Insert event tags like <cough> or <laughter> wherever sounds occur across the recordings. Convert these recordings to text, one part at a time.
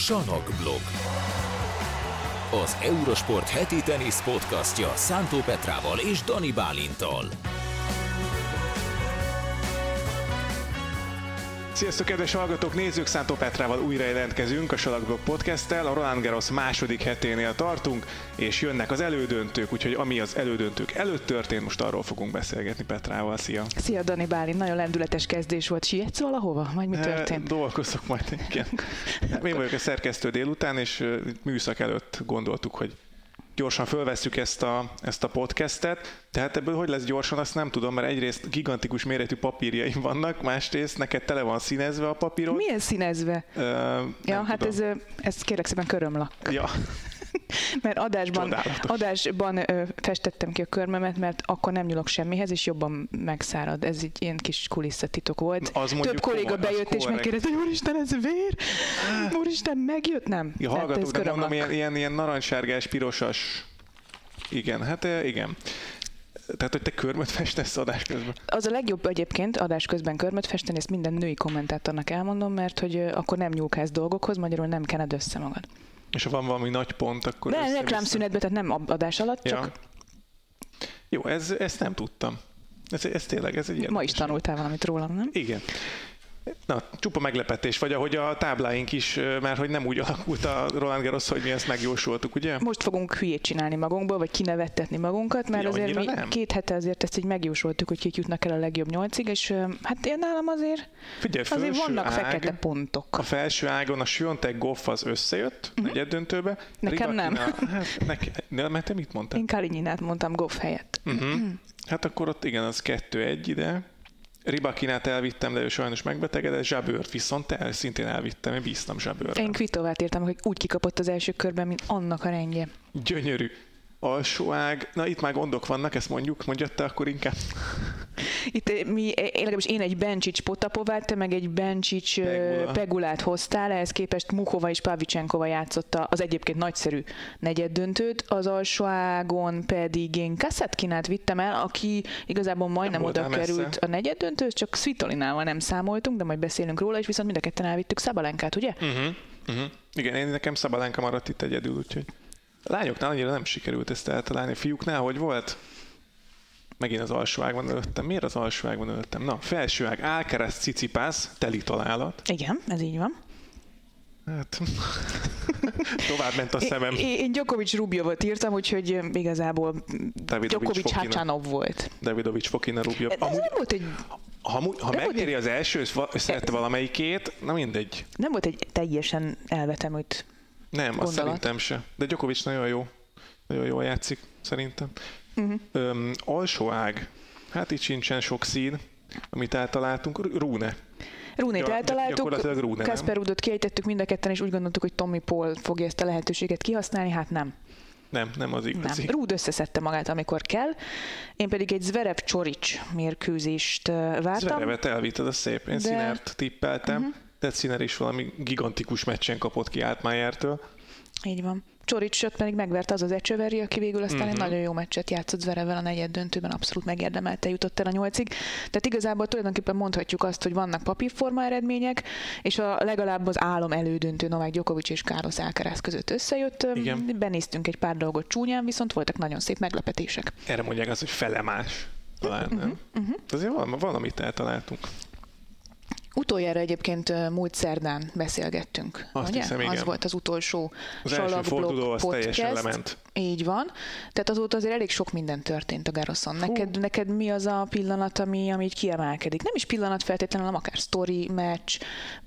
Sanokblog. Az Eurosport heti tenisz podcastja Szántó Petrával és Dani Bálintal. Sziasztok, kedves hallgatók, nézők! Szántó Petrával újra jelentkezünk a Salakblog Podcast-tel. A Roland Garros második heténél tartunk, és jönnek az elődöntők, úgyhogy ami az elődöntők előtt történt, most arról fogunk beszélgetni Petrával. Szia! Szia, Dani Bálint! Nagyon lendületes kezdés volt. Sietsz valahova? Vagy mi E, történt? dolgozok majd, igen. <laughs> Én vagyok a szerkesztő délután, és műszak előtt gondoltuk, hogy gyorsan fölvesszük ezt a, ezt a podcastet, tehát ebből hogy lesz gyorsan, azt nem tudom, mert egyrészt gigantikus méretű papírjaim vannak, másrészt neked tele van színezve a papírod. Milyen színezve? Ö, Ja, hát tudom. ez, ez kérlek szépen körömlak. Ja, <laughs> Mert adásban, Csodálatos. adásban ö, festettem ki a körmömet, mert akkor nem nyúlok semmihez, és jobban megszárad. Ez egy ilyen kis kulisszatitok volt. Az Több kolléga bejött, és megkérdezte, hogy úristen, ez vér? Úristen, megjött? Nem. Ja, hallgatók, de mondom, ilyen, ilyen, ilyen narancssárgás, pirosas. Igen, hát igen. Tehát, hogy te körmöt festesz adás közben. Az a legjobb egyébként adás közben körmöt festeni, ezt minden női kommentátornak elmondom, mert hogy akkor nem nyúlkálsz dolgokhoz, magyarul nem kened össze magad. És ha van valami nagy pont, akkor... De reklámszünetben, tehát nem adás alatt, csak Ja. Jó, ez, ezt nem tudtam. Ez, ez tényleg, ez egy ma is érdekes. tanultál valamit rólam, nem? Igen. Na, csupa meglepetés, vagy ahogy a tábláink is, mert hogy nem úgy alakult a Roland Garros, hogy mi ezt megjósoltuk, ugye? Most fogunk hülyét csinálni magunkból, vagy kinevettetni magunkat, mert Ja, azért mi nem. két hete azért ezt így megjósoltuk, hogy kik jutnak el a legjobb nyolcig, és hát én nálam azért, Figyelj, azért vannak ág, fekete pontok. A felső ágon a Swiatek Goff az összejött uh-huh. negyed döntőbe. Mhm. Nekem nem. <laughs> Hát, neki, de, mert te mit mondtál? Én Kalinyinát mondtam Goff helyett. Uh-huh. Hát akkor ott igen, az kettő-egy ide. Ribakinát elvittem, de ő sajnos megbetegedett. Zsabőrt viszont el, szintén elvittem, én bíztam Zsabőrre. Én Kvitovát írtam, hogy úgy kikapott az első körben, mint annak a rendje. Gyönyörű. Alsó ág. Na itt már gondok vannak, ezt mondjuk, mondja te akkor inkább. Itt eh, mi, eh, én legalábbis én egy Bencsics Potapovát, te meg egy Bencsics Pegula. Pegula. Pegulát hoztál, ehhez képest Muhova és Pavicsenkova játszotta az egyébként nagyszerű negyed döntőt, az alsó ágon pedig én Kassatkinát vittem el, aki igazából majdnem oda messze. került a negyed döntőhöz, csak Svitolinával nem számoltunk, de majd beszélünk róla, és viszont mind a ketten elvittük Szabalenkát, ugye? Uh-huh. Uh-huh. Igen, én nekem Szabalánka maradt itt egyedül, úgyhogy a lányoknál annyira nem sikerült ezt eltalálni. A fiúknál hogy volt? Megint az alsó ágban előttem. Miért az alsó ágban előttem? Na, felső ág, Alcaraz, Cicipász, teli találat. Igen, ez így van. Hát, <laughs> tovább ment a szemem. Én, én Djokovic Rubjovot írtam, úgyhogy igazából Davidovic Djokovic Fokina. Hacsanov volt. Davidovics Fokina Rubio. Ez Amúgy, nem volt egy ha, ha megnyeri az első, szerette valamelyikét, na mindegy. Nem volt egy teljesen elvetemült. Nem, azt szerintem se. De Djokovic nagyon jó. Nagyon jól játszik, szerintem. Uh-huh. Öm, alsó ág. Hát itt sincsen sok szín, amit eltaláltunk. R- Rune. Rúnét Ja, eltaláltuk, nem? Kasper Rudot kiejtettük mind a ketten, és úgy gondoltuk, hogy Tommy Paul fogja ezt a lehetőséget kihasználni, hát nem. Nem, nem az Nem. igazi. Rúd összeszedte magát, amikor kell. Én pedig egy Zverev Csorics mérkőzést vártam. Zverevet elvitted a szép. Én De- Sinert tippeltem. Uh-huh. Sinner is valami gigantikus meccsen kapott ki Altmaier-től. Így van. Csoricsot pedig megverte az az Ecsöveri, aki végül aztán Mhm. egy nagyon jó meccset játszott Zverevvel a negyed döntőben, abszolút megérdemelte, jutott el a nyolcig. Tehát igazából tulajdonképpen mondhatjuk azt, hogy vannak papírforma eredmények, és a legalább az álom elődöntő Novák Djokovic és Carlos Alcaraz között összejött. Igen. Benéztünk egy pár dolgot csúnyán, viszont voltak nagyon szép meglepetések. Erre mondják azt, hogy felemás. Talán Mhm, nem. Uh-huh. Azért valami, valamit eltaláltunk. Utoljára egyébként múlt szerdán beszélgettünk, Azt ugye? hiszem, igen. Az volt az utolsó Az első forduló az teljesen podcast. lement. Így van. Tehát azóta azért elég sok minden történt a Garoszon. Neked, neked mi az a pillanat, ami, ami így kiemelkedik? Nem is pillanat feltétlenül, hanem akár sztori, meccs,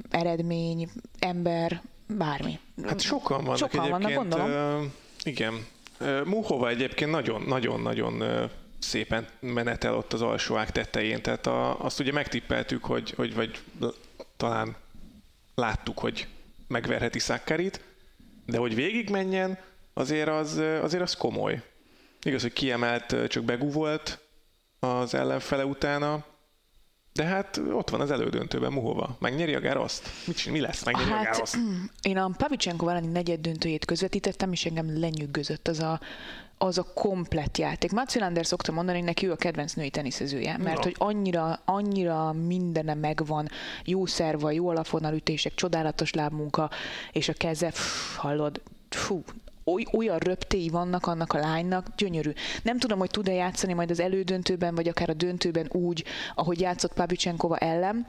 eredmény, ember, bármi. Hát sokan vannak Sokan vannak, egyébként. gondolom. ö, igen. Ö, Muhova egyébként nagyon-nagyon-nagyon szépen menetel ott az alsó ág tetején. Tehát a, azt ugye megtippeltük, hogy, hogy vagy talán láttuk, hogy megverheti Szakkarit, de hogy végigmenjen, azért az, azért az komoly. Igaz, hogy kiemelt, csak Begú volt az ellenfele utána, de hát ott van az elődöntőben Muhova. Megnyeri a Garoszt? Mit csinál? Mi lesz? Megnyeri a Hát, Garoszt? én a Pavicsenko elleni negyed döntőjét közvetítettem, és engem lenyűgözött az a az a komplett játék. Mats Wilander szokta mondani, hogy neki ő a kedvenc női teniszezője, mert no. hogy annyira, annyira mindene megvan, jó szerva, jó alapvonalütések, csodálatos lábmunka, és a keze, pff, hallod, fú, oly, olyan röptéi vannak annak a lánynak, gyönyörű. Nem tudom, hogy tud-e játszani majd az elődöntőben, vagy akár a döntőben úgy, ahogy játszott Pavicsenkova ellen,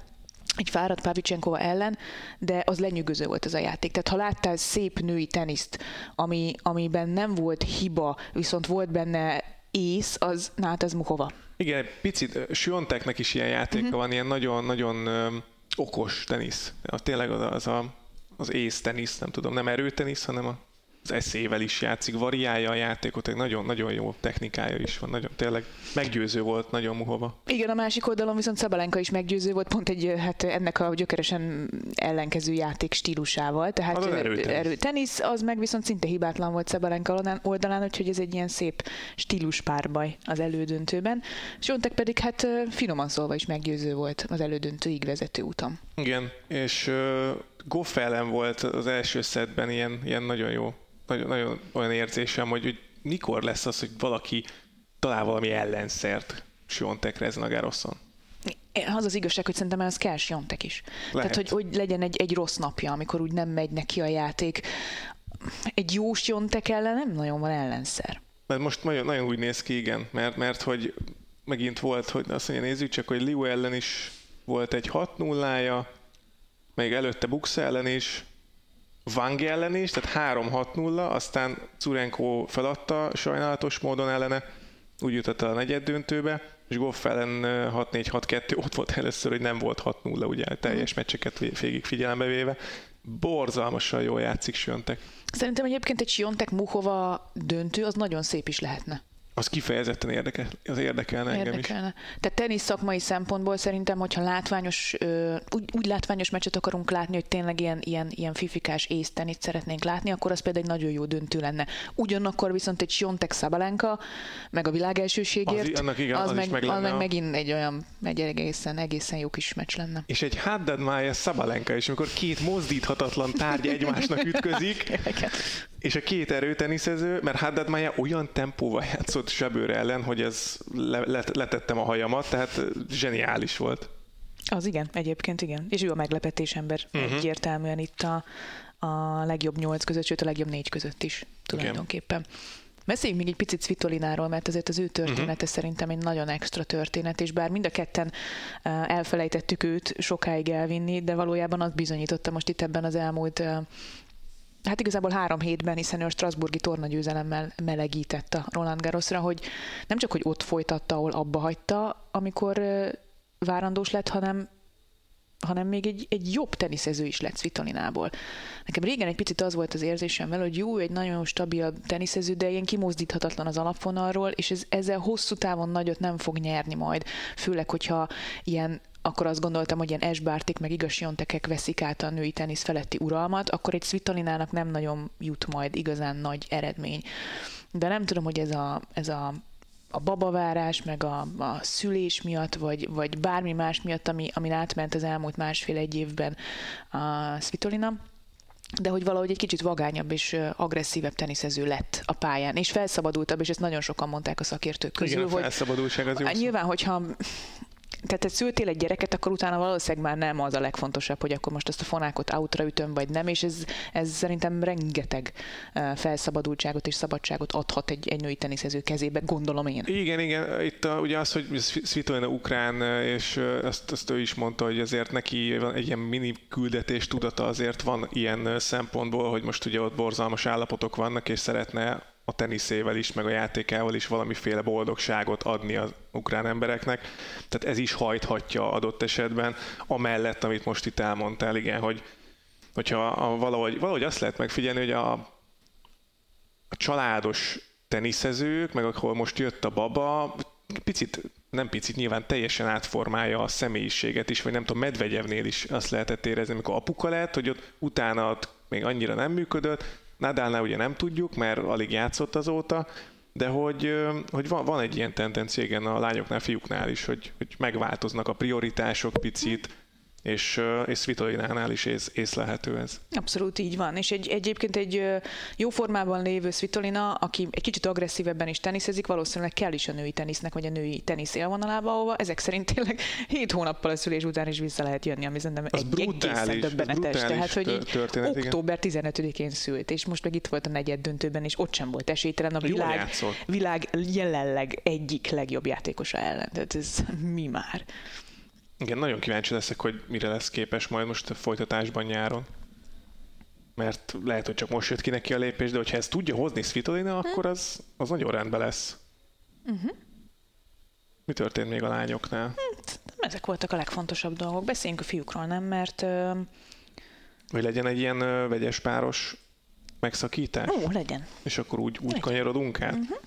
egy fáradt Pavicsenkova ellen, de az lenyűgöző volt ez a játék. Tehát ha láttál szép női teniszt, ami, amiben nem volt hiba, viszont volt benne ész, az, na hát ez Muhova. Igen, picit, Sionteknek is ilyen játéka uh-huh. van, ilyen nagyon-nagyon okos tenisz. Tényleg az, az a, az ész tenisz, nem tudom, nem erőtenisz, hanem a az eszével is játszik, variálja a játékot, egy nagyon-nagyon jó technikája is van, nagyon tényleg meggyőző volt, nagyon muhova. Igen, a másik oldalon viszont Szabalenka is meggyőző volt, pont egy, hát ennek a gyökeresen ellenkező játék stílusával. Tehát az erőtenisz. Erő, tenisz, az meg viszont szinte hibátlan volt Szabalenka oldalán, úgyhogy ez egy ilyen szép stílus párbaj az elődöntőben. Sontek pedig hát finoman szólva is meggyőző volt az elődöntőig vezető úton. Igen, és Goff ellen volt az első szedben ilyen, ilyen nagyon jó nagyon, nagyon olyan érzésem, hogy, hogy mikor lesz az, hogy valaki talál valami ellenszert Siontekre ezen a Garoszon. Az az igazság, hogy szerintem ez kell Siontek is. Lehet. Tehát, hogy, hogy legyen egy, egy rossz napja, amikor úgy nem megy neki a játék. Egy jó Siontek ellen nem nagyon van ellenszer. Mert most nagyon, nagyon úgy néz ki, igen, mert, mert hogy megint volt, hogy azt mondja, nézzük csak, hogy Liu ellen is volt egy 6 0 -ja, még előtte Bux ellen is, Wang ellen is, tehát 3-6-0, aztán Curenko feladta sajnálatos módon ellene, úgy jutott el a negyed döntőbe, és Goff ellen 6-4-6-2, ott volt először, hogy nem volt 6-0, ugye teljes mm. meccseket végig figyelembe véve. Borzalmasan jól játszik Siontek. Szerintem egyébként egy Siontek Muhova döntő az nagyon szép is lehetne az kifejezetten érdekel, az érdekelne engem érdekelne. is. Tehát tenisz szakmai szempontból szerintem, hogyha látványos, úgy, úgy látványos meccset akarunk látni, hogy tényleg ilyen, ilyen, ilyen fifikás észtenit szeretnénk látni, akkor az például egy nagyon jó döntő lenne. Ugyanakkor viszont egy Siontek Szabalenka, meg a világ elsőségért, az, annak igen, az, az, meg, meg, az meg megint egy olyan, egy egészen, egészen jó kis meccs lenne. És egy Haddad Maya Szabalenka is, amikor két mozdíthatatlan tárgy egymásnak <laughs> ütközik, és a két erőteniszező, mert Haddad Maya olyan tempóval játszott játszott Sebőr ellen, hogy ez le, le, letettem a hajamat, tehát zseniális volt. Az igen, egyébként igen. És ő a meglepetés ember uh-huh. egyértelműen itt a, a legjobb nyolc között, sőt a legjobb négy között is tulajdonképpen. Igen. Beszéljünk még egy picit Svitolináról, mert azért az ő története uh-huh. szerintem egy nagyon extra történet, és bár mind a ketten elfelejtettük őt sokáig elvinni, de valójában azt bizonyította most itt ebben az elmúlt hát igazából három hétben, hiszen ő a Strasburgi tornagyőzelemmel melegített a Roland Garrosra, hogy nem csak, hogy ott folytatta, ahol abba hagyta, amikor várandós lett, hanem hanem még egy, egy jobb teniszező is lett Svitolinából. Nekem régen egy picit az volt az érzésem vele, hogy jó, egy nagyon stabil teniszező, de ilyen kimozdíthatatlan az alapvonalról, és ez, ezzel hosszú távon nagyot nem fog nyerni majd, főleg, hogyha ilyen akkor azt gondoltam, hogy ilyen esbártik meg igazsiontekek veszik át a női tenisz feletti uralmat, akkor egy Svitolinának nem nagyon jut majd igazán nagy eredmény. De nem tudom, hogy ez a, ez a a babavárás, meg a, a szülés miatt, vagy, vagy bármi más miatt, ami, amin átment az elmúlt másfél-egy évben a Svitolina, de hogy valahogy egy kicsit vagányabb és agresszívebb teniszező lett a pályán, és felszabadultabb, és ezt nagyon sokan mondták a szakértők közül. Igen, a felszabadultság az jó Nyilván, hogyha tehát te szültél egy gyereket, akkor utána valószínűleg már nem az a legfontosabb, hogy akkor most ezt a fonákot outra ütöm, vagy nem, és ez, ez szerintem rengeteg felszabadultságot és szabadságot adhat egy, egy női teniszező kezébe, gondolom én. Igen, igen, itt a, ugye az, hogy Svitolina ukrán, és ezt, ezt ő is mondta, hogy azért neki van egy ilyen mini küldetés tudata azért van ilyen szempontból, hogy most ugye ott borzalmas állapotok vannak, és szeretne a teniszével is, meg a játékával is valamiféle boldogságot adni az ukrán embereknek. Tehát ez is hajthatja adott esetben, amellett, amit most itt elmondtál, igen, hogy hogyha a, valahogy, valahogy azt lehet megfigyelni, hogy a, a családos teniszezők, meg ahol most jött a baba, picit, nem picit, nyilván teljesen átformálja a személyiséget is, vagy nem tudom, Medvegyevnél is azt lehetett érezni, amikor apuka lett, hogy ott utána még annyira nem működött, Nadalnál ugye nem tudjuk, mert alig játszott azóta, de hogy, hogy van, van egy ilyen tendencia, igen, a lányoknál, fiúknál is, hogy, hogy megváltoznak a prioritások picit, és, és Svitolinánál is ész, észlelhető ez. Abszolút így van, és egy, egyébként egy jó formában lévő Svitolina, aki egy kicsit agresszívebben is teniszezik, valószínűleg kell is a női tenisznek, vagy a női tenisz élvonalába, ahova ezek szerint tényleg 7 hónappal a szülés után is vissza lehet jönni, ami szerintem egy brutális, döbbenetes. Tehát, hogy így történet, október 15-én szült, és most meg itt volt a negyed döntőben, és ott sem volt esélytelen a világ, világ jelenleg egyik legjobb játékosa ellen. Tehát ez mi már? Igen, nagyon kíváncsi leszek, hogy mire lesz képes majd most a folytatásban nyáron. Mert lehet, hogy csak most jött ki neki a lépés, de hogyha ezt tudja hozni Svitolina, hm. akkor az, az nagyon rendben lesz. Uh-huh. Mi történt még a lányoknál? Hát, ezek voltak a legfontosabb dolgok. Beszéljünk a fiúkról, nem? Mert... Uh... Hogy legyen egy ilyen uh, vegyes páros megszakítás? Ó, legyen. És akkor úgy, úgy kanyarodunk át? Uh-huh.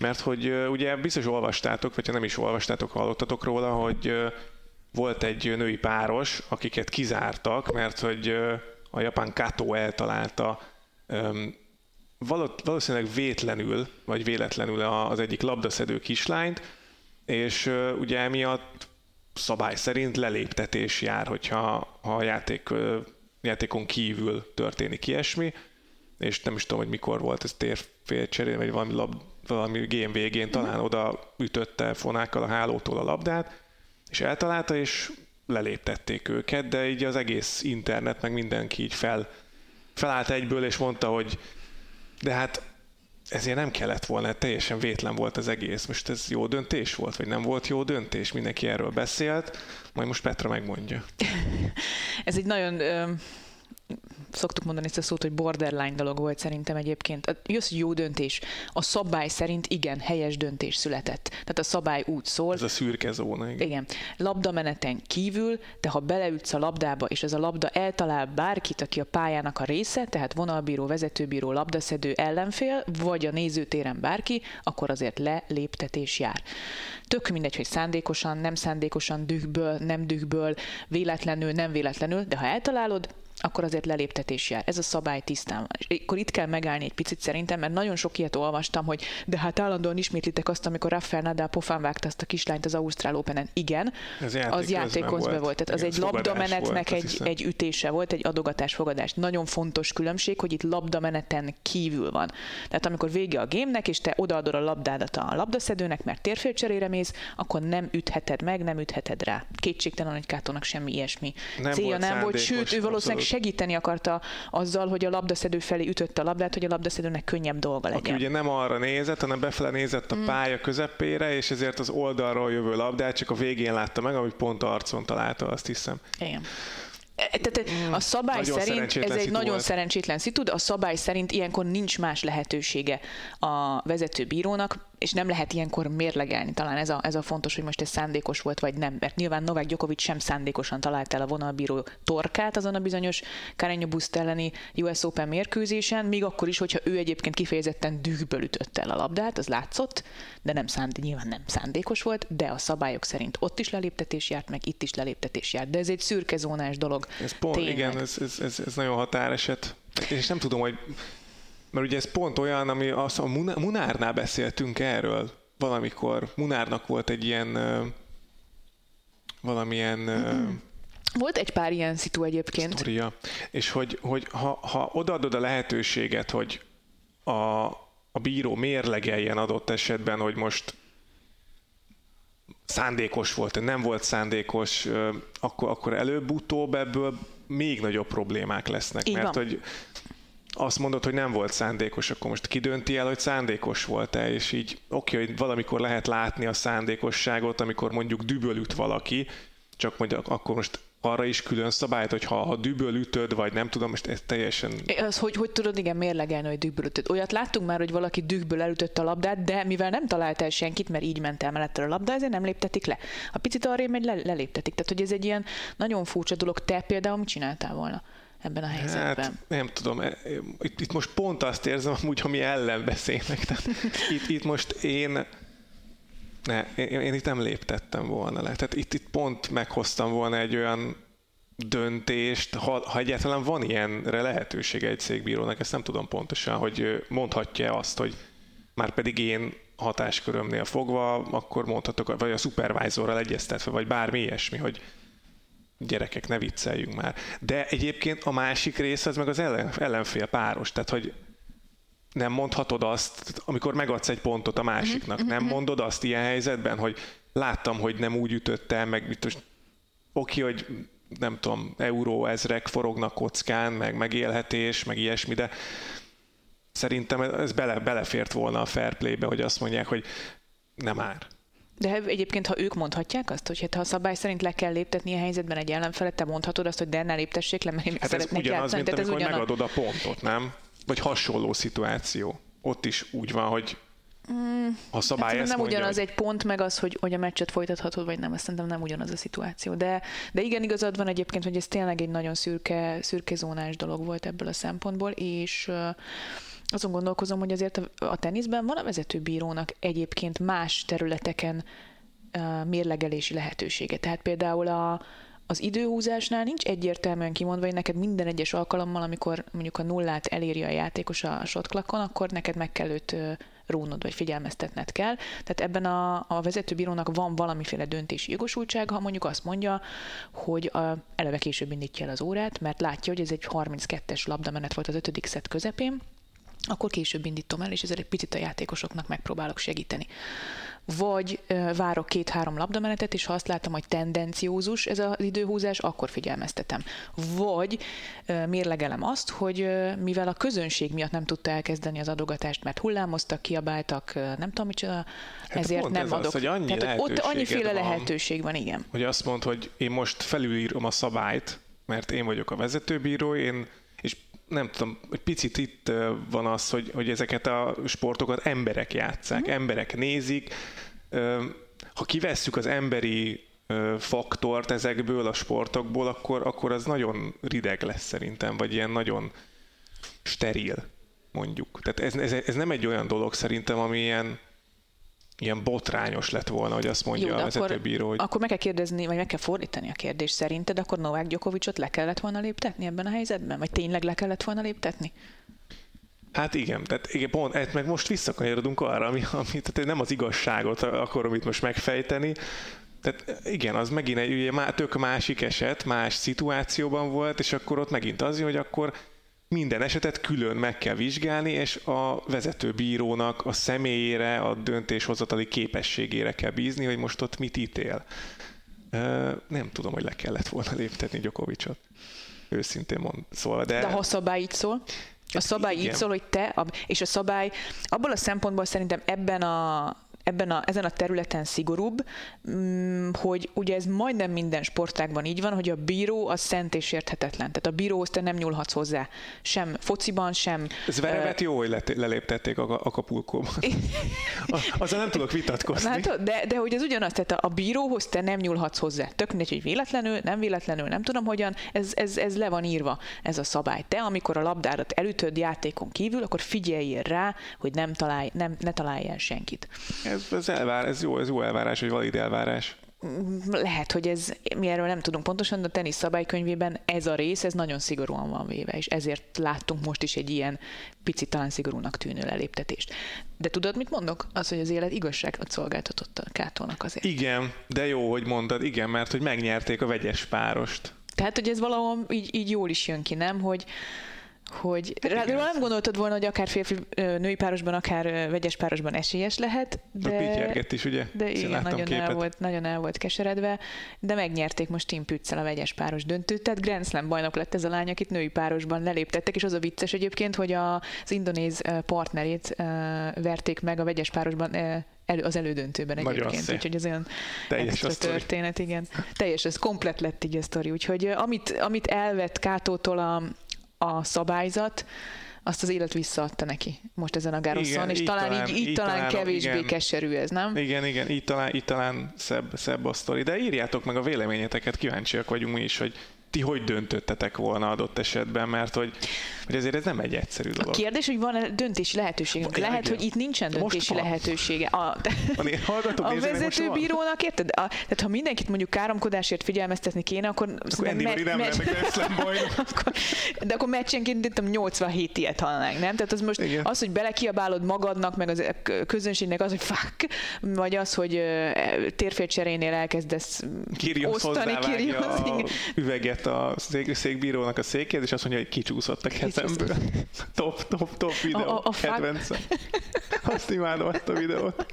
Mert hogy ugye biztos olvastátok, vagy ha nem is olvastátok, hallottatok róla, hogy volt egy női páros, akiket kizártak, mert hogy a japán Kato eltalálta valószínűleg vétlenül, vagy véletlenül az egyik labdaszedő kislányt, és ugye emiatt szabály szerint leléptetés jár, hogyha ha a játék, játékon kívül történik ilyesmi, és nem is tudom, hogy mikor volt ez térfélcseré, vagy valami, lab, valami game végén talán oda ütötte fonákkal a hálótól a labdát, és eltalálta, és leléptették őket, de így az egész internet, meg mindenki így fel, felállt egyből, és mondta, hogy de hát ezért nem kellett volna, teljesen vétlen volt az egész. Most ez jó döntés volt, vagy nem volt jó döntés? Mindenki erről beszélt, majd most Petra megmondja. <laughs> ez egy nagyon szoktuk mondani ezt a szót, hogy borderline dolog volt szerintem egyébként. Jössz jó döntés. A szabály szerint igen, helyes döntés született. Tehát a szabály úgy szól. Ez a szürke zóna. Igen. igen. Labdameneten kívül, de ha beleütsz a labdába, és ez a labda eltalál bárkit, aki a pályának a része, tehát vonalbíró, vezetőbíró, labdaszedő, ellenfél, vagy a nézőtéren bárki, akkor azért leléptetés jár. Tök mindegy, hogy szándékosan, nem szándékosan, dühből, nem dühből, véletlenül, nem véletlenül, de ha eltalálod, akkor azért leléptetés jár. Ez a szabály tisztán van. És akkor itt kell megállni egy picit szerintem, mert nagyon sok ilyet olvastam, hogy de hát állandóan ismétlitek azt, amikor Rafael Nadal pofán vágta azt a kislányt az Ausztrál Open-en. Igen, Ez játék az játék közben volt. Tehát az egy labdamenetnek volt, egy, egy ütése volt, egy adogatás-fogadás. Nagyon fontos különbség, hogy itt labdameneten kívül van. Tehát amikor vége a gémnek, és te odaadod a labdádat a labdaszedőnek, mert térfélcserére mész, akkor nem ütheted meg, nem ütheted rá. Kétségtelen, hogy Kátónak semmi ilyesmi nem célja nem volt, sőt, ő valószínűleg segíteni akarta azzal, hogy a labdaszedő felé ütötte a labdát, hogy a labdaszedőnek könnyebb dolga legyen. Aki ugye nem arra nézett, hanem befele nézett a mm. pálya közepére, és ezért az oldalról jövő labdát csak a végén látta meg, amit pont arcon találta, azt hiszem. Igen. E, tehát mm, a szabály nagyon szerint ez egy nagyon volt. szerencsétlen szitu, a szabály szerint ilyenkor nincs más lehetősége a vezetőbírónak, és nem lehet ilyenkor mérlegelni. Talán ez a, ez a fontos, hogy most ez szándékos volt, vagy nem. Mert nyilván Novák Djokovic sem szándékosan talált el a vonalbíró torkát azon a bizonyos Carreño Busta elleni US Open mérkőzésen, még akkor is, hogyha ő egyébként kifejezetten dühből ütötte el a labdát, az látszott, de nem szándék, nyilván nem szándékos volt, de a szabályok szerint ott is leléptetés járt, meg itt is leléptetés járt. De ez egy szürke zónás dolog. Ez pont, Tényleg. igen, ez, ez, ez, ez nagyon határeset. És nem tudom, hogy mert ugye ez pont olyan, ami az, a Munárnál beszéltünk erről valamikor. Munárnak volt egy ilyen valamilyen mm-hmm. Volt egy pár ilyen szitu egyébként. Sztoria. És hogy, hogy ha, ha odaadod a lehetőséget, hogy a, a bíró mérlegeljen adott esetben, hogy most szándékos volt, nem volt szándékos, akkor, akkor előbb-utóbb ebből még nagyobb problémák lesznek. Így mert van. hogy azt mondod, hogy nem volt szándékos, akkor most kidönti el, hogy szándékos volt-e, és így oké, hogy valamikor lehet látni a szándékosságot, amikor mondjuk düböl valaki, csak mondjuk akkor most arra is külön szabályt, hogy ha, ha düböl ütöd, vagy nem tudom, most ez teljesen... Az, hogy, hogy tudod igen mérlegelni, hogy düböl ütöd. Olyat láttunk már, hogy valaki dühből elütötte a labdát, de mivel nem talált el senkit, mert így ment el mellette a labda, ezért nem léptetik le. Ha picit arra megy, le, leléptetik. Tehát, hogy ez egy ilyen nagyon furcsa dolog. Te például mit csináltál volna? Ebben a helyzetben? Hát, nem tudom, e, itt, itt most pont azt érzem, amúgy, mi ellen beszélnek. Tehát <laughs> itt, itt most én ne, én, én itt nem léptettem volna le. Tehát itt, itt pont meghoztam volna egy olyan döntést, ha, ha egyáltalán van ilyenre lehetősége egy székbírónak, ezt nem tudom pontosan, hogy mondhatja azt, hogy már pedig én hatáskörömnél fogva, akkor mondhatok, vagy a supervisorral egyeztetve, vagy bármi ilyesmi, hogy gyerekek, ne vicceljünk már. De egyébként a másik rész az meg az ellen, ellenfél páros, tehát hogy nem mondhatod azt, amikor megadsz egy pontot a másiknak, uh-huh, nem uh-huh. mondod azt ilyen helyzetben, hogy láttam, hogy nem úgy ütöttem, meg most oké, hogy nem tudom, euró ezrek forognak kockán, meg megélhetés, meg ilyesmi, de szerintem ez bele, belefért volna a fair play-be, hogy azt mondják, hogy nem már. De egyébként, ha ők mondhatják azt, hogy hát, ha a szabály szerint le kell léptetni a helyzetben egy ellenfelet, te mondhatod azt, hogy de ne léptessék le, mert én hát ez ugyanaz, játszani. mint amikor ugyanaz... megadod a pontot, nem? Vagy hasonló szituáció. Ott is úgy van, hogy Mm, a szabály hát ezt nem mondja, ugyanaz hogy... egy pont, meg az, hogy, hogy a meccset folytathatod, vagy nem, azt szerintem nem ugyanaz a szituáció. De, de igen, igazad van egyébként, hogy ez tényleg egy nagyon szürke, szürke zónás dolog volt ebből a szempontból, és azon gondolkozom, hogy azért a, teniszben van a vezetőbírónak egyébként más területeken mérlegelési lehetősége. Tehát például a, az időhúzásnál nincs egyértelműen kimondva, hogy neked minden egyes alkalommal, amikor mondjuk a nullát eléri a játékos a shotclockon, akkor neked meg kell őt rónod, vagy figyelmeztetned kell. Tehát ebben a, a vezetőbírónak van valamiféle döntési jogosultsága, ha mondjuk azt mondja, hogy a, eleve később indítja el az órát, mert látja, hogy ez egy 32-es labdamenet volt az ötödik szett közepén, akkor később indítom el, és ezzel egy picit a játékosoknak megpróbálok segíteni vagy várok két-három labdamenetet, és ha azt látom, hogy tendenciózus ez az időhúzás, akkor figyelmeztetem. Vagy mérlegelem azt, hogy mivel a közönség miatt nem tudta elkezdeni az adogatást, mert hullámoztak, kiabáltak, nem tudom micsoda, hát ezért nem ez adok. Az, hogy annyi Tehát ott annyiféle van, lehetőség van, igen. Hogy azt mond, hogy én most felülírom a szabályt, mert én vagyok a vezetőbíró, én nem tudom, egy picit itt van az, hogy, hogy ezeket a sportokat emberek játszák, mm. emberek nézik. Ha kivesszük az emberi faktort ezekből a sportokból, akkor, akkor az nagyon rideg lesz szerintem, vagy ilyen nagyon steril, mondjuk. Tehát ez, ez, ez nem egy olyan dolog szerintem, ami ilyen ilyen botrányos lett volna, hogy azt mondja Jó, a vezetőbíró, hogy... Akkor meg kell kérdezni, vagy meg kell fordítani a kérdést. Szerinted akkor Novák Gyokovicsot le kellett volna léptetni ebben a helyzetben? Vagy tényleg le kellett volna léptetni? Hát igen, tehát igen, pont, hát meg most visszakanyarodunk arra, ami, ami tehát nem az igazságot akarom itt most megfejteni, tehát igen, az megint egy ugye, tök másik eset, más szituációban volt, és akkor ott megint az, hogy akkor minden esetet külön meg kell vizsgálni, és a vezető bírónak a személyére, a döntéshozatali képességére kell bízni, hogy most ott mit ítél. Nem tudom, hogy le kellett volna léptetni Gyokovicsot. Őszintén mond, szól. De, de ha a szabály így szól? A szabály Igen. így szól, hogy te, és a szabály abból a szempontból szerintem ebben a ebben a, ezen a területen szigorúbb, mm, hogy ugye ez majdnem minden sportágban így van, hogy a bíró az szent és érthetetlen. Tehát a bíróhoz te nem nyúlhatsz hozzá. Sem fociban, sem... Ez veremet uh, jó, hogy leléptették a Acapulcóban. <laughs> Azzal nem tudok vitatkozni. Hát, de, de hogy ez ugyanaz, tehát a, a bíróhoz te nem nyúlhatsz hozzá. Tök mindegy, hogy véletlenül, nem véletlenül, nem tudom hogyan, ez, ez, ez le van írva, ez a szabály. Te, amikor a labdádat elütöd játékon kívül, akkor figyeljél rá, hogy nem találj, nem, ne találj el senkit. Ez ez, ez, elvár, ez, jó, ez jó elvárás, vagy valid elvárás. Lehet, hogy ez, mi erről nem tudunk pontosan, de a tenisz szabálykönyvében ez a rész, ez nagyon szigorúan van véve, és ezért láttunk most is egy ilyen picit talán szigorúnak tűnő leléptetést. De tudod, mit mondok? Az, hogy az élet igazságot szolgáltatott a Kátónak azért. Igen, de jó, hogy mondtad, igen, mert hogy megnyerték a vegyes párost. Tehát, hogy ez valahol így, így jól is jön ki, nem? Hogy, hogy ráadásul nem gondoltad volna, hogy akár férfi női párosban, akár vegyes párosban esélyes lehet, de, a is, ugye? De igen, nagyon el, volt, nagyon el volt keseredve, de megnyerték most Tim Püccel a vegyes páros döntőt, tehát Grand Slam bajnok lett ez a lány, akit női párosban leléptettek, és az a vicces egyébként, hogy a, az indonéz partnerét verték meg a vegyes párosban elő, az elődöntőben egyébként, úgyhogy ez olyan Teljes extra történet, igen. Teljes, ez komplet lett így a sztori, úgyhogy amit, amit elvett Kátótól a, a szabályzat, azt az élet visszaadta neki most ezen a Garoszon, és így talán, talán így, így, így talán, talán kevésbé igen, keserű ez, nem? Igen, igen, így talán, így talán szebb, szebb a sztori. De írjátok meg a véleményeteket, kíváncsiak vagyunk mi is, hogy ti hogy döntöttetek volna adott esetben, mert hogy, hogy ezért ez nem egy egyszerű dolog. A kérdés, hogy van-e döntési lehetőségünk. Ja, Lehet, igen. hogy itt nincsen Most döntési van. lehetősége. A, <laughs> A né- a most van. vezetőbírónak, érted? A, tehát ha mindenkit mondjuk káromkodásért figyelmeztetni kéne, akkor... Akkor Andy nem <laughs> akkor, de akkor meccsenként itt 87 ilyet hallanánk, nem? Tehát az most Igen. az, hogy belekiabálod magadnak, meg az közönségnek az, hogy fuck, vagy az, hogy ö, térfélcserénél elkezdesz Kirios osztani, Kyrgios, a üveget a szék, székbírónak a székét, és azt mondja, hogy kicsúszott a kezemből. top, top, top videó, A- a- a kedvencem. Azt imádom azt a videót.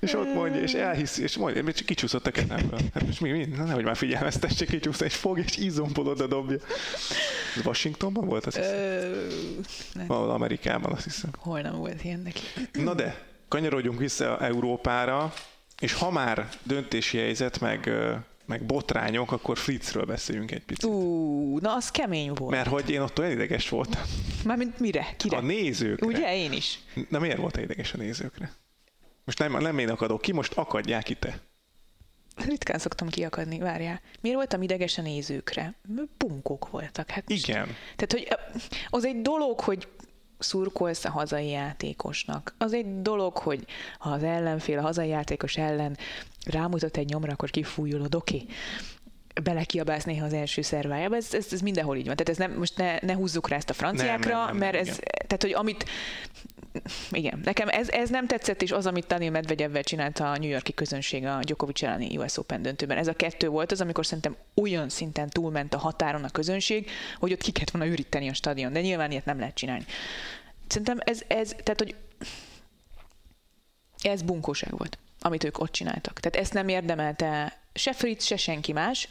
És ott mondja, és elhiszi, és mondja, hogy csak kicsúszott a kezemből. Hát most mi, mi? Na, nehogy már figyelmeztesse, kicsúszott, és fog, és izomból oda dobja. Ez Washingtonban volt, azt hiszem? Ö, Valahol Amerikában, azt hiszem. hol nem volt ilyen neki. Na de, kanyarodjunk vissza Európára, és ha már döntési helyzet, meg, meg botrányok, akkor Fritzről beszéljünk egy picit. Ú, na az kemény volt. Mert hogy én ott olyan ideges voltam. Mármint mire? Kire? A nézőkre. Ugye, én is. Na miért volt ideges a nézőkre? Most nem, nem én akadok ki, most akadják ki te. Ritkán szoktam kiakadni, várjál. Miért voltam ideges a nézőkre? Bunkók voltak. Hát most- Igen. Tehát, hogy az egy dolog, hogy szurkolsz a hazai játékosnak. Az egy dolog, hogy ha az ellenfél a hazai játékos ellen rámutat egy nyomra, akkor kifújulod, oké. Okay belekiabálsz néha az első szervájába, ez, ez, ez mindenhol így van. Tehát ez nem, most ne, ne húzzuk rá ezt a franciákra, Nem, nem, nem, mert ez. Tehát hogy amit, igen, nekem ez, ez nem tetszett, és az, amit Daniel Medvegyevvel csinálta a New Yorki közönség a Djokovic elleni US Open döntőben. Ez a kettő volt az, amikor szerintem olyan szinten túlment a határon a közönség, hogy ott ki kellett volna üríteni a stadion, de nyilván ilyet nem lehet csinálni. Szerintem ez, ez tehát, hogy ez bunkóság volt, amit ők ott csináltak. Tehát ezt nem érdemelte se Fritz, se senki más.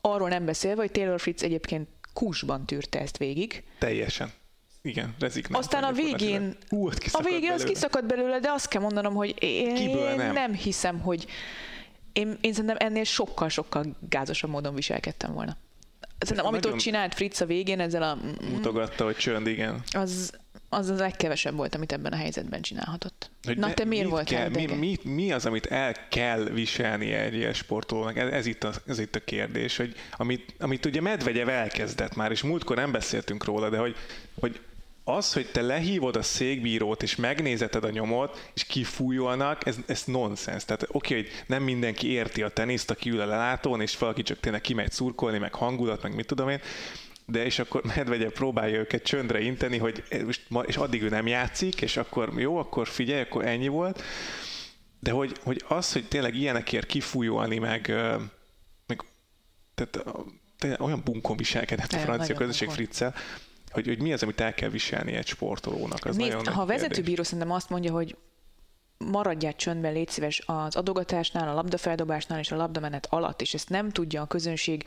Arról nem beszélve, hogy Taylor Fritz egyébként kusban tűrte ezt végig. Teljesen. Igen, rezignált. Aztán a végén, Hú, a végén az belőle. kiszakadt belőle, de azt kell mondanom, hogy én, Kiből nem? nem hiszem, hogy én, én szerintem ennél sokkal-sokkal gázosabb módon viselkedtem volna. Szerintem, amit ott csinált Fritz a végén, ezzel a, Mutogatta, hogy csönd, igen. az, az a legkevesebb volt, amit ebben a helyzetben csinálhatott. Hogy Na, te miért voltál kell, mi, mi, mi, az, amit el kell viselni egy ilyen sportolónak? Ez, ez, itt a, ez itt a kérdés, hogy amit, amit ugye Medvegyev elkezdett már, és múltkor nem beszéltünk róla, de hogy, hogy az, hogy te lehívod a székbírót, és megnézeted a nyomot, és kifújolnak, ez, ez nonsens. Tehát oké, hogy nem mindenki érti a teniszt, aki ül a lelátón, és valaki csak tényleg kimegy szurkolni, meg hangulat, meg mit tudom én, de és akkor Medvegyev próbálja őket csöndre inteni, hogy és addig ő nem játszik, és akkor jó, akkor figyelj, akkor ennyi volt. De hogy, hogy az, hogy tényleg ilyenekért kifújolni, meg, meg tehát, tényleg olyan bunkon viselkedett a francia közösség bunkon. Hogy, hogy mi az, amit el kell viselni egy sportolónak. Az Nézd, ha a vezetőbíró szerintem azt mondja, hogy maradjál csöndben, légy szíves az adogatásnál, a labdafeldobásnál és a labdamenet alatt, és ezt nem tudja a közönség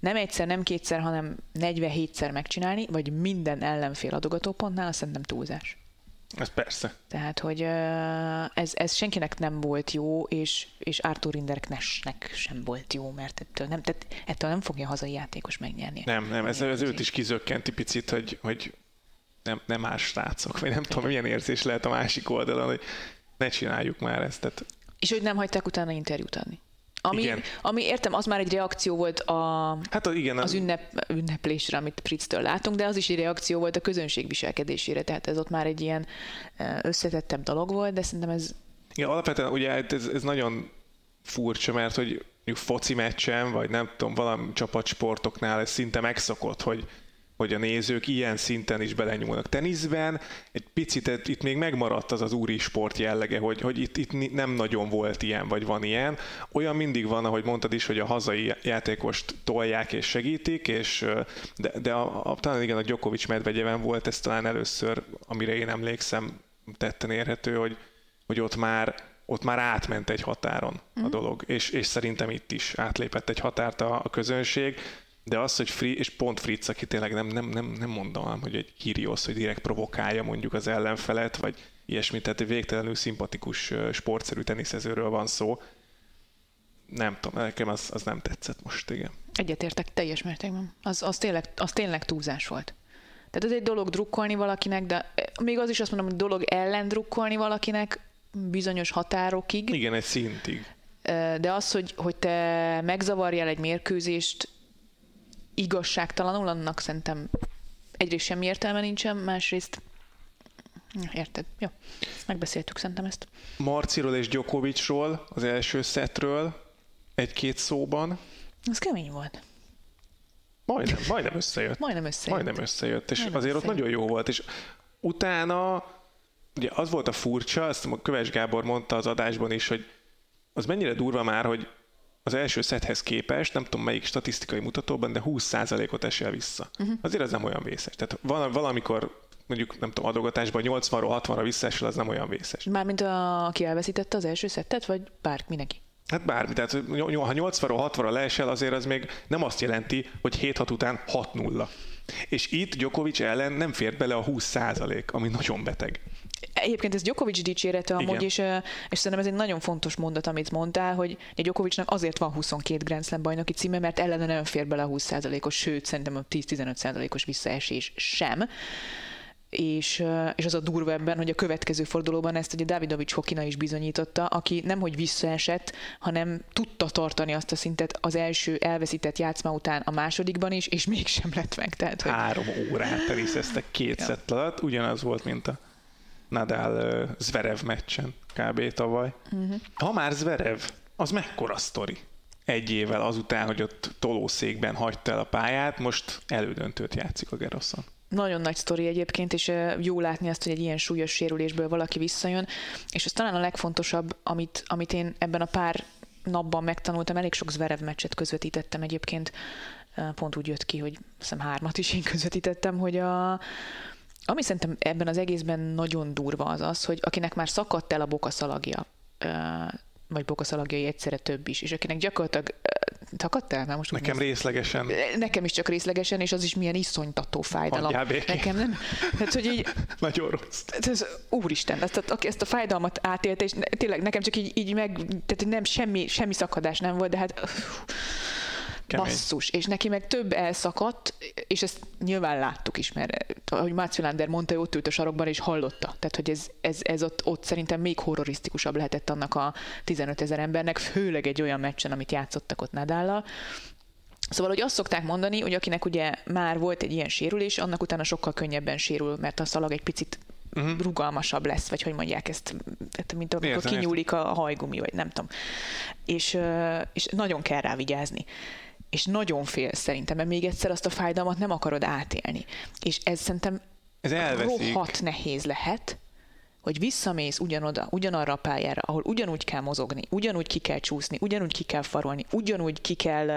nem egyszer, nem kétszer, hanem 47-szer megcsinálni, vagy minden ellenfél adogatópontnál, azt szerintem túlzás. Ez persze. Tehát, hogy ez, ez senkinek nem volt jó, és, és Arthur Rinderknesnek sem volt jó, mert ettől nem, tehát ettől nem fogja hazai játékos megnyerni. Nem, nem, ez, ez őt is kizökkenti picit, hogy, hogy nem, nem más srácok, vagy nem tudom, milyen érzés lehet a másik oldalon, hogy ne csináljuk már ezt. Tehát És hogy nem hagyták utána interjút adni. Ami, Igen. ami értem, az már egy reakció volt a, Hát az, igen, az ünnep, ünneplésre, amit Pritztől látunk, de az is egy reakció volt a közönség viselkedésére, tehát ez ott már egy ilyen összetettebb dolog volt, de szerintem ez Igen, alapvetően ugye hát ez, ez nagyon furcsa, mert hogy mondjuk foci meccsen, vagy nem tudom, valami csapatsportoknál ez szinte megszokott, hogy, hogy a nézők ilyen szinten is belenyúlnak. Teniszben egy picit itt- még megmaradt az az úri sport jellege, hogy, hogy itt, itt nem nagyon volt ilyen, vagy van ilyen. Olyan mindig van, ahogy mondtad is, hogy a hazai játékost tolják és segítik, és, de, de a, a, talán igen a Djokovic Medvegyeven volt ez talán először, amire én emlékszem, tetten érhető, hogy, hogy ott már ott már átment egy határon a dolog, és, és szerintem itt is átlépett egy határt a, a közönség, de az, hogy Fri, és pont Fritz, aki tényleg nem, nem, nem, nem mondanám, hogy egy Kyrgios, hogy direkt provokálja mondjuk az ellenfelet, vagy ilyesmi, tehát egy végtelenül szimpatikus sportszerű teniszezőről van szó. Nem tudom, nekem az, az nem tetszett most, igen. egyetértek teljes mértékben. Az, az, tényleg, az tényleg túlzás volt. Tehát ez egy dolog drukkolni valakinek, de még az is azt mondom, hogy dolog ellen drukkolni valakinek bizonyos határokig, Igen, egy szintig. de az, hogy, hogy te megzavarjál egy mérkőzést, igazságtalanul, annak szerintem egyrészt semmi értelme nincsen, másrészt Érted? Jó. Megbeszéltük szerintem ezt. Marciról és Djokovicról, az első szetről egy-két szóban. Az kemény volt. Majdnem, majdnem összejött. Majdnem összejött. Majdnem összejött, és Majdnem azért összejött. ott nagyon jó volt, és utána ugye az volt a furcsa, azt a Köves Gábor mondta az adásban is, hogy az mennyire durva már, hogy az első szethez képest, nem tudom melyik statisztikai mutatóban, de 20%-ot esel vissza. Uh-huh. Azért az nem olyan vészes. Tehát val- valamikor mondjuk, nem tudom, adogatásban 80-ról 60-ra visszaesel, az nem olyan vészes. Mármint a, aki elveszítette az első szettet, vagy bár mindenki? Hát bármi, tehát ha 80-ról 60-ra leesel, azért az még nem azt jelenti, hogy 7-6 után 6-0. És itt Djokovic ellen nem fért bele a 20% ami nagyon beteg. Egyébként ez Djokovic dicsérete amúgy, Igen. és, és szerintem ez egy nagyon fontos mondat, amit mondtál, hogy a Djokovicnak azért van 22 Grand Slam bajnoki címe, mert ellene nem fér bele a 20%-os, sőt, szerintem a 10-15%-os visszaesés sem. És, és az a durva ebben, hogy a következő fordulóban ezt ugye Davidovics Hokina is bizonyította, aki nem hogy visszaesett, hanem tudta tartani azt a szintet az első elveszített játszma után a másodikban is, és mégsem lett meg. Tehát, hogy Három órát teniszeztek két Ja. szett alatt, ugyanaz volt, mint a Nadal ö, Zverev meccsen kb. tavaly. Uh-huh. Ha már Zverev, az mekkora sztori? Egy évvel azután, hogy ott tolószékben hagyta el a pályát, most elődöntőt játszik a Geroszon. Nagyon nagy sztori egyébként, és jó látni azt, hogy egy ilyen súlyos sérülésből valaki visszajön, és az talán a legfontosabb, amit, amit én ebben a pár napban megtanultam, elég sok Zverev meccset közvetítettem egyébként, pont úgy jött ki, hogy hiszem hármat is én közvetítettem, hogy a, ami szerintem ebben az egészben nagyon durva az az, hogy akinek már szakadt el a bokaszalagja, vagy bokaszalagjai egyszerre több is, és akinek gyakorlatilag ö, szakadt el? Már most Nekem részlegesen Nekem is csak részlegesen, és az is milyen iszonytató fájdalom. Nekem nem. Hát, hogy így, <laughs> nagyon rossz. hát ez, úristen, ezt, a- aki ezt a fájdalmat átélte, és ne, tényleg nekem csak így, így meg, tehát nem semmi, semmi szakadás nem volt, de hát Kemény. basszus, és neki meg több elszakadt, és ezt nyilván láttuk is, mert ahogy Mats Wilander mondta, ott ült a sarokban és hallotta. Tehát, hogy ez, ez, ez ott, ott szerintem még horrorisztikusabb lehetett annak a 15 ezer embernek, főleg egy olyan meccsen, amit játszottak ott Nadállal. Szóval, hogy azt szokták mondani, hogy akinek ugye már volt egy ilyen sérülés, annak utána sokkal könnyebben sérül, mert a szalag egy picit uh-huh. rugalmasabb lesz, vagy hogy mondják ezt, mint amikor Értem, kinyúlik a hajgumi, vagy nem tudom. És, és nagyon kell rá vigyázni. És nagyon fél szerintem, mert még egyszer azt a fájdalmat nem akarod átélni. És ez szerintem Ez elveszik. rohadt nehéz lehet, hogy visszamész ugyanoda, ugyanarra a pályára, ahol ugyanúgy kell mozogni, ugyanúgy ki kell csúszni, ugyanúgy ki kell farolni, ugyanúgy ki kell,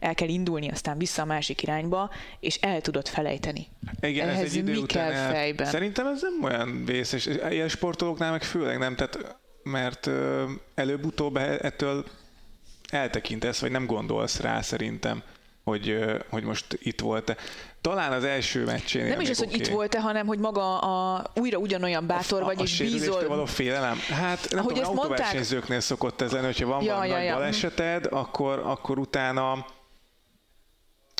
el kell indulni, aztán vissza a másik irányba, és el tudod felejteni. Igen, ez Ehhez egy idő mi után kell el... fejben? Szerintem ez nem olyan vészes. Ilyen sportolóknál meg főleg nem, tehát, mert előbb-utóbb e- ettől eltekintesz, vagy nem gondolsz rá szerintem, hogy, hogy most itt volt-e. Talán az első meccsén Nem is az, hogy itt volt-e, hanem hogy maga a, újra ugyanolyan bátor vagy, a, a és bízol. való félelem? Hát nem Ahogy tudom, autóversenyzőknél szokott ez lenni, hogyha van Ja, valami ja, nagy ja. baleseted, akkor, akkor utána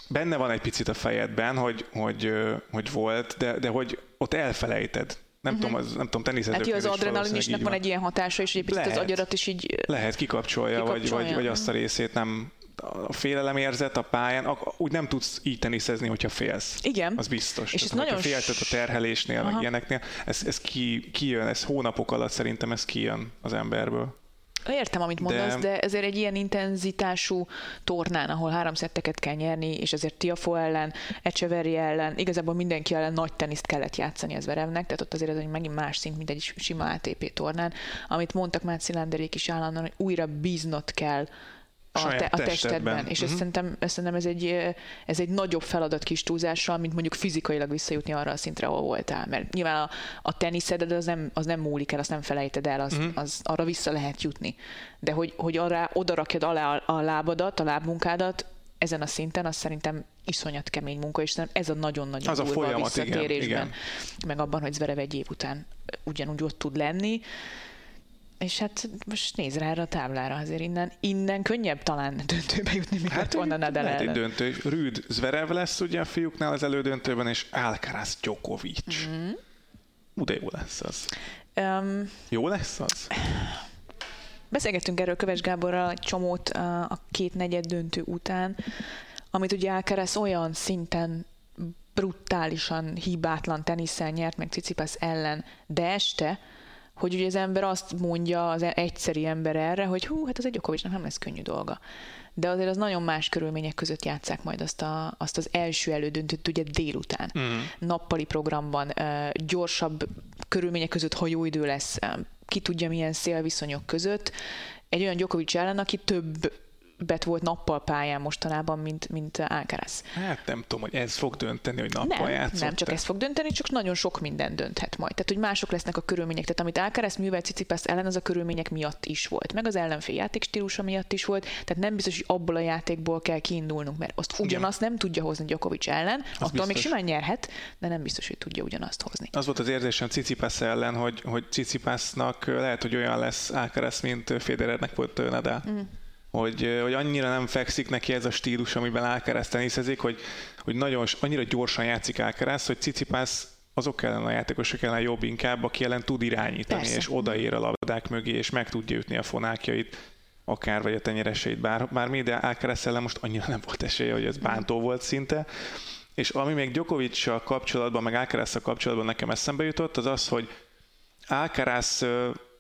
benne van egy picit a fejedben, hogy, hogy, hogy volt, de, de hogy ott elfelejted. Nem tudom, az, nem tudom, Hát teniszezőknél jó, az adrenalinisnak így van egy ilyen hatása, és egy picit az Lehet. agyarat is így Lehet kikapcsolja, Kikapcsolja. vagy, vagy azt a részét nem a félelem érzet a pályán, úgy nem tudsz így teniszezni, hogyha félsz. Igen. Az biztos. És Tehát, ez nagyon félted a terhelésnél, Aha. meg ilyeneknél, ez, ez ki, kijön, ez hónapok alatt szerintem ez kijön az emberből. Értem, amit mondasz, De- de... ezért egy ilyen intenzitású tornán, ahol három szetteket kell nyerni, és ezért Tiafo ellen, Echeverry ellen, igazából mindenki ellen nagy teniszt kellett játszani az verevnek, tehát ott azért ez egy megint más szint, mint egy sima ATP tornán. Amit mondtak már Szilanderék is állandóan, hogy újra bíznod kell a, te, a testedben. testedben. És Mhm. ezt szerintem, ezt szerintem ez, egy, ez egy nagyobb feladat kis túlzással, mint mondjuk fizikailag visszajutni arra a szintre, ahol voltál. Mert nyilván a, a teniszed az nem, az nem múlik el, azt nem felejted el, az, Mhm. az arra vissza lehet jutni. De hogy, hogy arra oda rakjad alá a, lábadat, a lábmunkádat, ezen a szinten, az szerintem iszonyat kemény munka, és ez a nagyon-nagyon Az a folyamat, igen, visszatérésben. igen. Meg abban, hogy Zverev egy év után ugyanúgy ott tud lenni. És hát most nézd rá erre a táblára, azért innen, innen könnyebb talán döntőbe jutni, mint hát, volna Nadal lehet egy döntő. Rüd Zverev lesz ugye a fiúknál az elődöntőben, és Alcaraz Djokovic. Uh, de jó lesz az. Um, Jó lesz az? Beszélgettünk erről Köves Gáborral csomót a két negyed döntő után. amit ugye Alcaraz olyan szinten brutálisan hibátlan teniszel nyert meg Cicipas ellen, de este, hogy ugye az ember azt mondja az egyszeri ember erre, hogy hú, hát az egy Djokovicnak nem lesz könnyű dolga. De azért az nagyon más körülmények között játszák majd azt, a, azt az első elődöntőt ugye délután. Mm. Nappali programban, gyorsabb körülmények között, ha jó idő lesz, ki tudja milyen szélviszonyok között. Egy olyan Djokovic ellen, aki több bet volt nappal pályán mostanában, mint, mint Alcaraz. Hát nem tudom, hogy ez fog dönteni, hogy nappal nem, játszott. Nem, csak ez fog dönteni, csak nagyon sok minden dönthet majd. Tehát, hogy mások lesznek a körülmények. Tehát, amit Alcaraz művel Cicipas ellen, az a körülmények miatt is volt. Meg az ellenfél játékstílusa miatt is volt. Tehát nem biztos, hogy abból a játékból kell kiindulnunk, mert azt ugyanazt nem tudja hozni Djokovic ellen, az attól biztos. még simán nyerhet, de nem biztos, hogy tudja ugyanazt hozni. Az volt az érzésem Cicipas ellen, hogy, hogy Cicipasnak lehet, hogy olyan lesz Alcaraz, mint Federernek volt Nadal. Mm hogy, hogy annyira nem fekszik neki ez a stílus, amiben Alcaraz teniszezik, hogy, hogy nagyon, annyira gyorsan játszik Alcaraz, hogy Cicipász azok ellen a játékosok ellen jobb inkább, aki ellen tud irányítani, Persze. és odaér a labdák mögé, és meg tudja ütni a fonákjait, akár vagy a tenyereseit, bár, bármi, de Alcaraz ellen most annyira nem volt esélye, hogy ez bántó volt szinte. És ami még djokovic kapcsolatban, meg alcaraz kapcsolatban nekem eszembe jutott, az az, hogy Alcaraz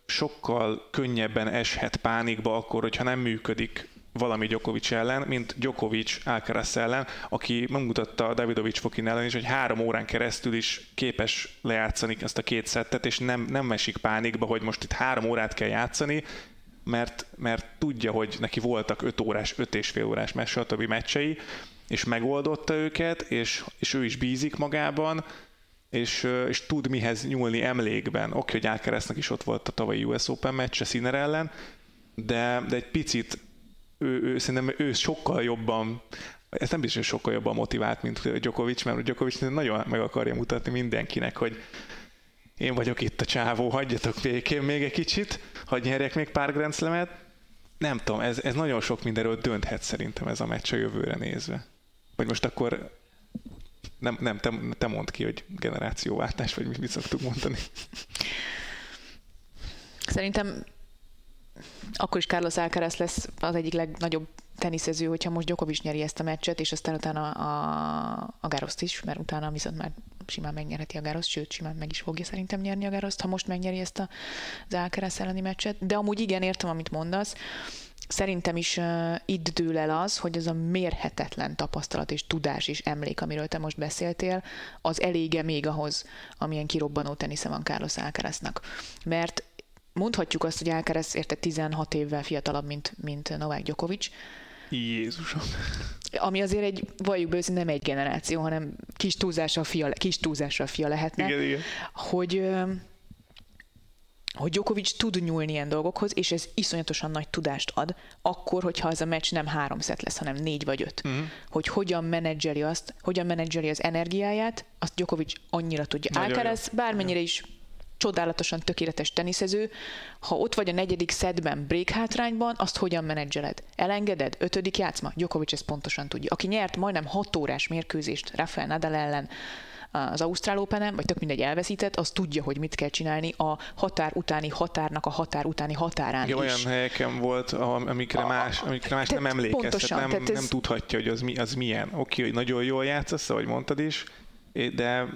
sokkal könnyebben eshet pánikba akkor, hogyha nem működik valami Djokovic ellen, mint Djokovic Alcaraz ellen, aki megmutatta Davidovic Fokin ellen is, hogy három órán keresztül is képes lejátszani ezt a két szettet, és nem, nem esik pánikba, hogy most itt három órát kell játszani, mert, mert tudja, hogy neki voltak öt órás, öt és fél órás meccs, stb. meccsei, és megoldotta őket, és, és ő is bízik magában, és, és tud mihez nyúlni emlékben. Oké, hogy Alcaraznak is ott volt a tavalyi US Open meccse Sinner ellen, de, de egy picit ő, ő, szerintem ő sokkal jobban ez nem biztos, hogy sokkal jobban motivált, mint Djokovic, mert Djokovic nagyon meg akarja mutatni mindenkinek, hogy én vagyok itt a csávó, hagyjatok békén még egy kicsit, hagyj nyerjek még pár Grand Slam-et. Nem tudom, ez, ez nagyon sok mindenről dönthet szerintem ez a meccs a jövőre nézve. Vagy most akkor nem, nem te, te mondd ki, hogy generációváltás, vagy mit szoktuk mondani. Szerintem akkor is Carlos Alcaraz lesz az egyik legnagyobb teniszező, hogyha most Djokovic nyeri ezt a meccset, és aztán utána a, a Gároszt is, mert utána viszont már simán megnyerheti a Gároszt, sőt, simán meg is fogja szerintem nyerni a Gároszt, ha most megnyeri ezt a, az Alcaraz elleni meccset. De amúgy igen, értem, amit mondasz szerintem is uh, itt dől el az, hogy az a mérhetetlen tapasztalat és tudás és emlék, amiről te most beszéltél, az elége még ahhoz, amilyen kirobbanó tenisze van Carlos Alcaraznak. Mert mondhatjuk azt, hogy Alcaraz érte 16 évvel fiatalabb, mint, mint Novák Djokovic. Jézusom. Ami azért egy, valljuk be, nem egy generáció, hanem kis túlzással fia, kis túlzással fia lehetne. Igen, igen. Hogy hogy Djokovic tud nyúlni ilyen dolgokhoz, és ez iszonyatosan nagy tudást ad, akkor, hogyha az a meccs nem három szet lesz, hanem négy vagy öt. Uh-huh. Hogy hogyan menedzseli azt, hogyan menedzseli az energiáját, azt Djokovic annyira tudja. Alcaraz bármennyire is csodálatosan tökéletes teniszező, ha ott vagy a negyedik szedben break hátrányban, azt hogyan menedzseled? Elengeded? Ötödik játszma? Djokovic ezt pontosan tudja. Aki nyert majdnem hat órás mérkőzést Rafael Nadal ellen, az Ausztrál open vagy tök mindegy elveszített, az tudja, hogy mit kell csinálni a határ utáni határnak a határ utáni határán Igen, is. olyan helyeken volt, amikre más, amikre más nem emlékeztet, nem, nem ez... tudhatja, hogy az, mi, az milyen. Oké, hogy nagyon jól játszasz, ahogy mondtad is, de,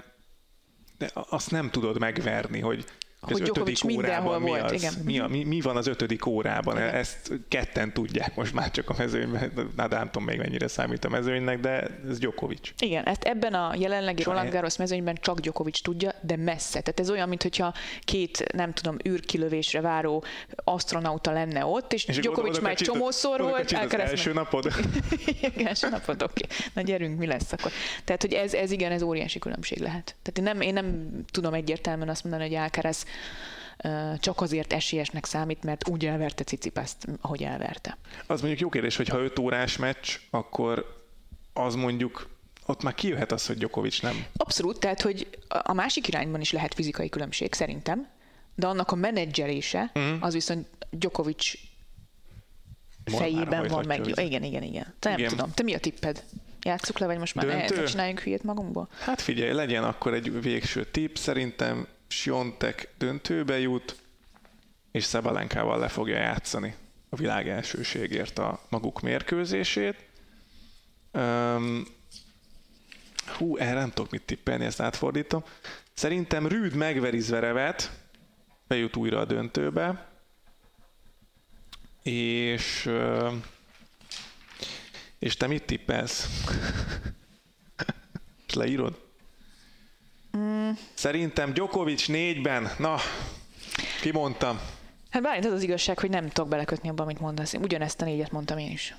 de azt nem tudod megverni, hogy hogy ötödik órában mi, volt, az, igen. Mi, a, mi, mi van az ötödik órában? Igen. Ezt ketten tudják most már csak a mezőnyben. Na, nem tudom még mennyire számít a mezőnynek, de ez Djokovic. Igen, ezt ebben a jelenlegi Csak Roland Garros mezőnyben csak Djokovic tudja, de messze. Tehát ez olyan, mintha két, nem tudom, űrkilövésre váró astronauta lenne ott, és, és Djokovic már egy csomószor volt. Az első napod? <laughs> igen, első napod, oké. Okay. Na gyerünk, mi lesz akkor? Tehát, hogy ez, ez igen, ez óriási különbség lehet. Tehát én nem, én nem tudom egyértelműen azt mondani, hogy Alcaraz csak azért esélyesnek számít, mert úgy elverte Cicipászt, ahogy elverte. Az mondjuk jó kérdés, hogy ha 5 órás meccs, akkor az mondjuk ott már kijöhet az, hogy Djokovic nem. Abszolút, tehát hogy a másik irányban is lehet fizikai különbség szerintem, de annak a menedzselése uh-huh. az viszont Djokovic fejében van meg. Igen, igen, igen. igen. Te nem igen. tudom. Te mi a tipped? Játsszuk le, vagy most már ne, csináljunk hülyét magunkból? Hát figyelj, legyen akkor egy végső tipp. Szerintem Siontek döntőbe jut, és Szabalenkával le fogja játszani a világ elsőségért a maguk mérkőzését. Um, hú, erre nem tudok mit tippelni, ezt átfordítom. Szerintem Rüd megveri Zverevet, bejut újra a döntőbe, és és te mit tippelsz? <laughs> és leírod? Mm. Szerintem Djokovic négyben. Na, kimondtam. Hát bármint az az igazság, hogy nem tudok belekötni abba, amit mondasz. Ugyanezt a négyet mondtam én is.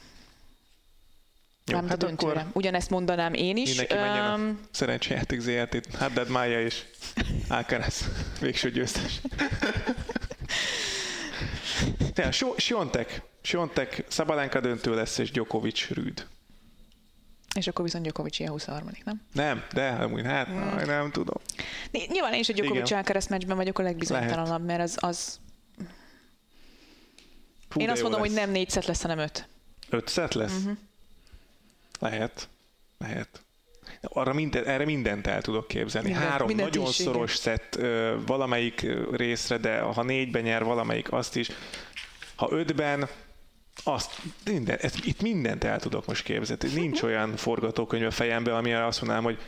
Jó, hát a Akkor Ugyanezt mondanám én is. Mindenki menjen um, a szerencsejáték ZRT-t. Haddad Mája és Alcaraz végső győztes. Tehát Siontek, Siontek, Szabalenka döntő lesz, és Djokovic Rüd. És akkor viszont Djokovic ilyen 23 nem? Nem, de amúgy hát mm. nem tudom. Nyilván én is a Djokovic Alcaraz meccsben vagyok a legbizonytalanabb, mert az, az... Hú, én azt mondom, lesz. hogy nem négy szet lesz, hanem öt. Öt szet lesz? Uh-huh. Lehet. Lehet. Arra minden, erre mindent el tudok képzelni. Minden, Három nagyon is, szoros szett valamelyik részre, de ha négyben nyer valamelyik, azt is. Ha ötben, azt, minden, ezt, itt mindent el tudok most képzelni. Nincs olyan forgatókönyv a fejemben, amire azt mondanám, hogy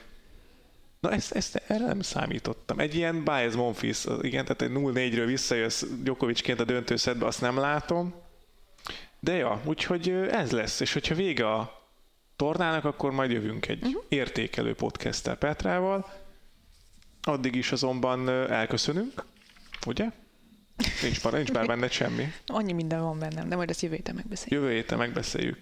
Na ezt, ezt erre nem számítottam. Egy ilyen Bias Monfils, igen, tehát egy 0-4-ről visszajössz Djokovicként a döntőszedbe, azt nem látom. De ja, úgyhogy ez lesz, és hogyha vége a tornának, akkor majd jövünk egy uh-huh. értékelő podcasttel Petrával. Addig is azonban elköszönünk, ugye? Nincs már, nincs már benne semmi. Annyi minden van bennem, de majd ezt jövő héten megbeszéljük. Jövő héten megbeszéljük.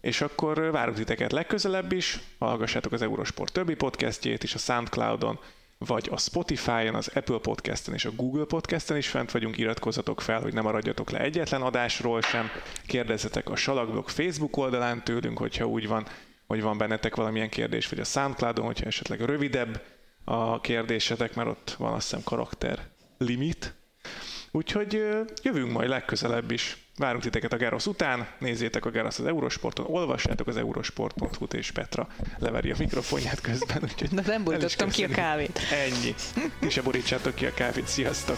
És akkor várunk titeket legközelebb is, hallgassátok az Eurosport többi podcastjét is a Soundcloudon, vagy a Spotify-on, az Apple Podcast-en és a Google Podcast-en is fent vagyunk, iratkozzatok fel, hogy ne maradjatok le egyetlen adásról sem, kérdezzetek a Salagblog Facebook oldalán tőlünk, hogyha úgy van, hogy van bennetek valamilyen kérdés, vagy a Soundcloudon, hogyha esetleg rövidebb a kérdésetek, mert ott van azt hiszem karakter limit. Úgyhogy jövünk majd legközelebb is. Várunk titeket a Gerosz után, nézzétek a Gerosz az Eurosporton, olvassátok az eurosport.hu-t és Petra leveri a mikrofonját közben. Úgyhogy Na nem borítottam ki a kávét. Ennyi. Ti se borítsátok ki a kávét. Sziasztok!